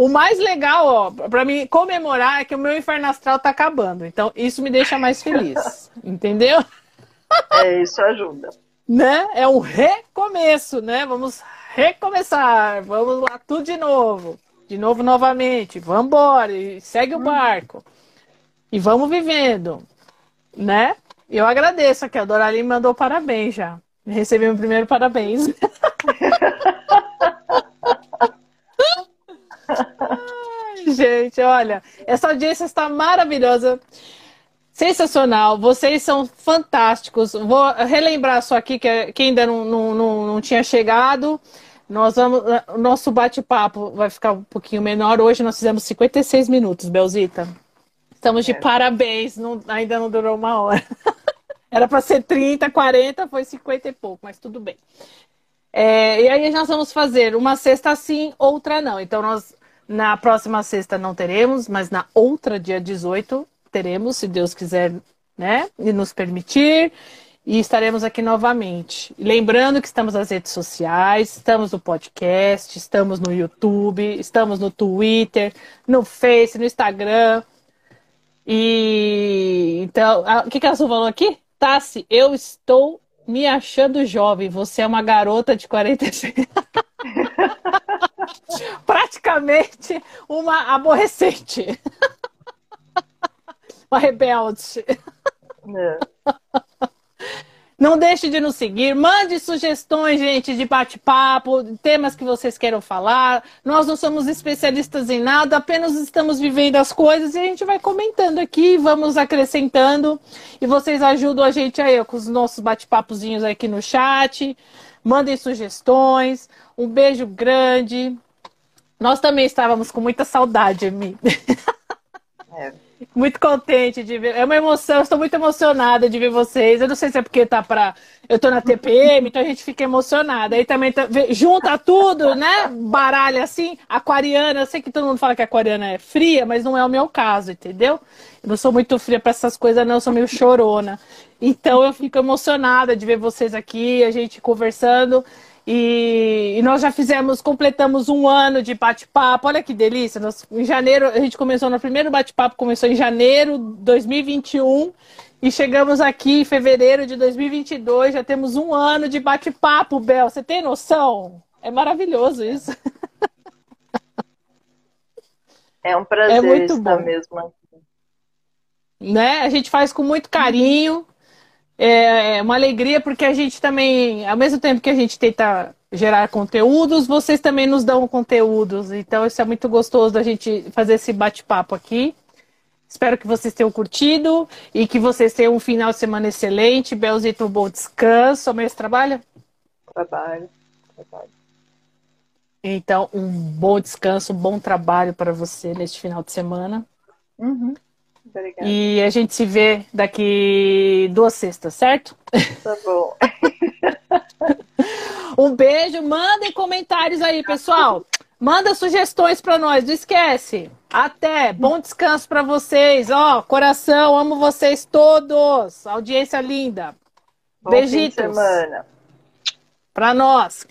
O mais legal, ó, para mim comemorar é que o meu inferno astral tá acabando. Então, isso me deixa mais feliz. Entendeu? É, isso ajuda. Né? É um recomeço, né? Vamos recomeçar. Vamos lá, tudo de novo. De novo, novamente. Vamos embora. E segue o hum. barco. E vamos vivendo. Né? Eu agradeço aqui. A Dorali mandou parabéns já. Recebi meu primeiro parabéns. Ai, gente, olha, essa audiência está maravilhosa. Sensacional, vocês são fantásticos. Vou relembrar só aqui que, que ainda não, não, não, não tinha chegado. Nós vamos, o nosso bate-papo vai ficar um pouquinho menor. Hoje nós fizemos 56 minutos, Belzita. Estamos de é. parabéns, não, ainda não durou uma hora. Era para ser 30, 40, foi 50 e pouco, mas tudo bem. É, e aí nós vamos fazer uma sexta sim, outra não. Então nós na próxima sexta não teremos, mas na outra dia 18 teremos, se Deus quiser, né, e nos permitir. E estaremos aqui novamente. Lembrando que estamos nas redes sociais, estamos no podcast, estamos no YouTube, estamos no Twitter, no Face, no Instagram. E então, o que, que a Azul falou aqui? Tassi, eu estou me achando jovem. Você é uma garota de 46. Praticamente uma aborrecente. uma rebelde. É. Não deixe de nos seguir, mande sugestões, gente, de bate-papo, temas que vocês queiram falar. Nós não somos especialistas em nada, apenas estamos vivendo as coisas e a gente vai comentando aqui, vamos acrescentando. E vocês ajudam a gente aí com os nossos bate-papozinhos aqui no chat. Mandem sugestões. Um beijo grande. Nós também estávamos com muita saudade, Emi. É. Muito contente de ver. É uma emoção, estou muito emocionada de ver vocês. Eu não sei se é porque tá para eu tô na TPM, então a gente fica emocionada. Aí também tá... junta tudo, né? Baralha assim, aquariana. Eu sei que todo mundo fala que a aquariana é fria, mas não é o meu caso, entendeu? Eu não sou muito fria para essas coisas, não, eu sou meio chorona. Então eu fico emocionada de ver vocês aqui, a gente conversando. E, e, nós já fizemos, completamos um ano de bate-papo. Olha que delícia! Nós, em janeiro, a gente começou no primeiro bate-papo, começou em janeiro de 2021 e chegamos aqui em fevereiro de 2022. Já temos um ano de bate-papo, Bel. Você tem noção? É maravilhoso isso. É um prazer é muito estar bom. mesmo aqui. Né? A gente faz com muito carinho. É, é uma alegria porque a gente também, ao mesmo tempo que a gente tenta gerar conteúdos, vocês também nos dão conteúdos. Então, isso é muito gostoso da gente fazer esse bate-papo aqui. Espero que vocês tenham curtido e que vocês tenham um final de semana excelente. Belzito, um bom descanso. Amanhã você trabalha? Trabalho. Trabalho. Então, um bom descanso, um bom trabalho para você neste final de semana. Uhum. Obrigada. E a gente se vê daqui duas sextas, certo? Tá bom. um beijo, mandem comentários aí, pessoal. Manda sugestões para nós, não esquece. Até, bom descanso para vocês. Ó, coração, amo vocês todos. Audiência linda. Bom Beijitos. Para nós.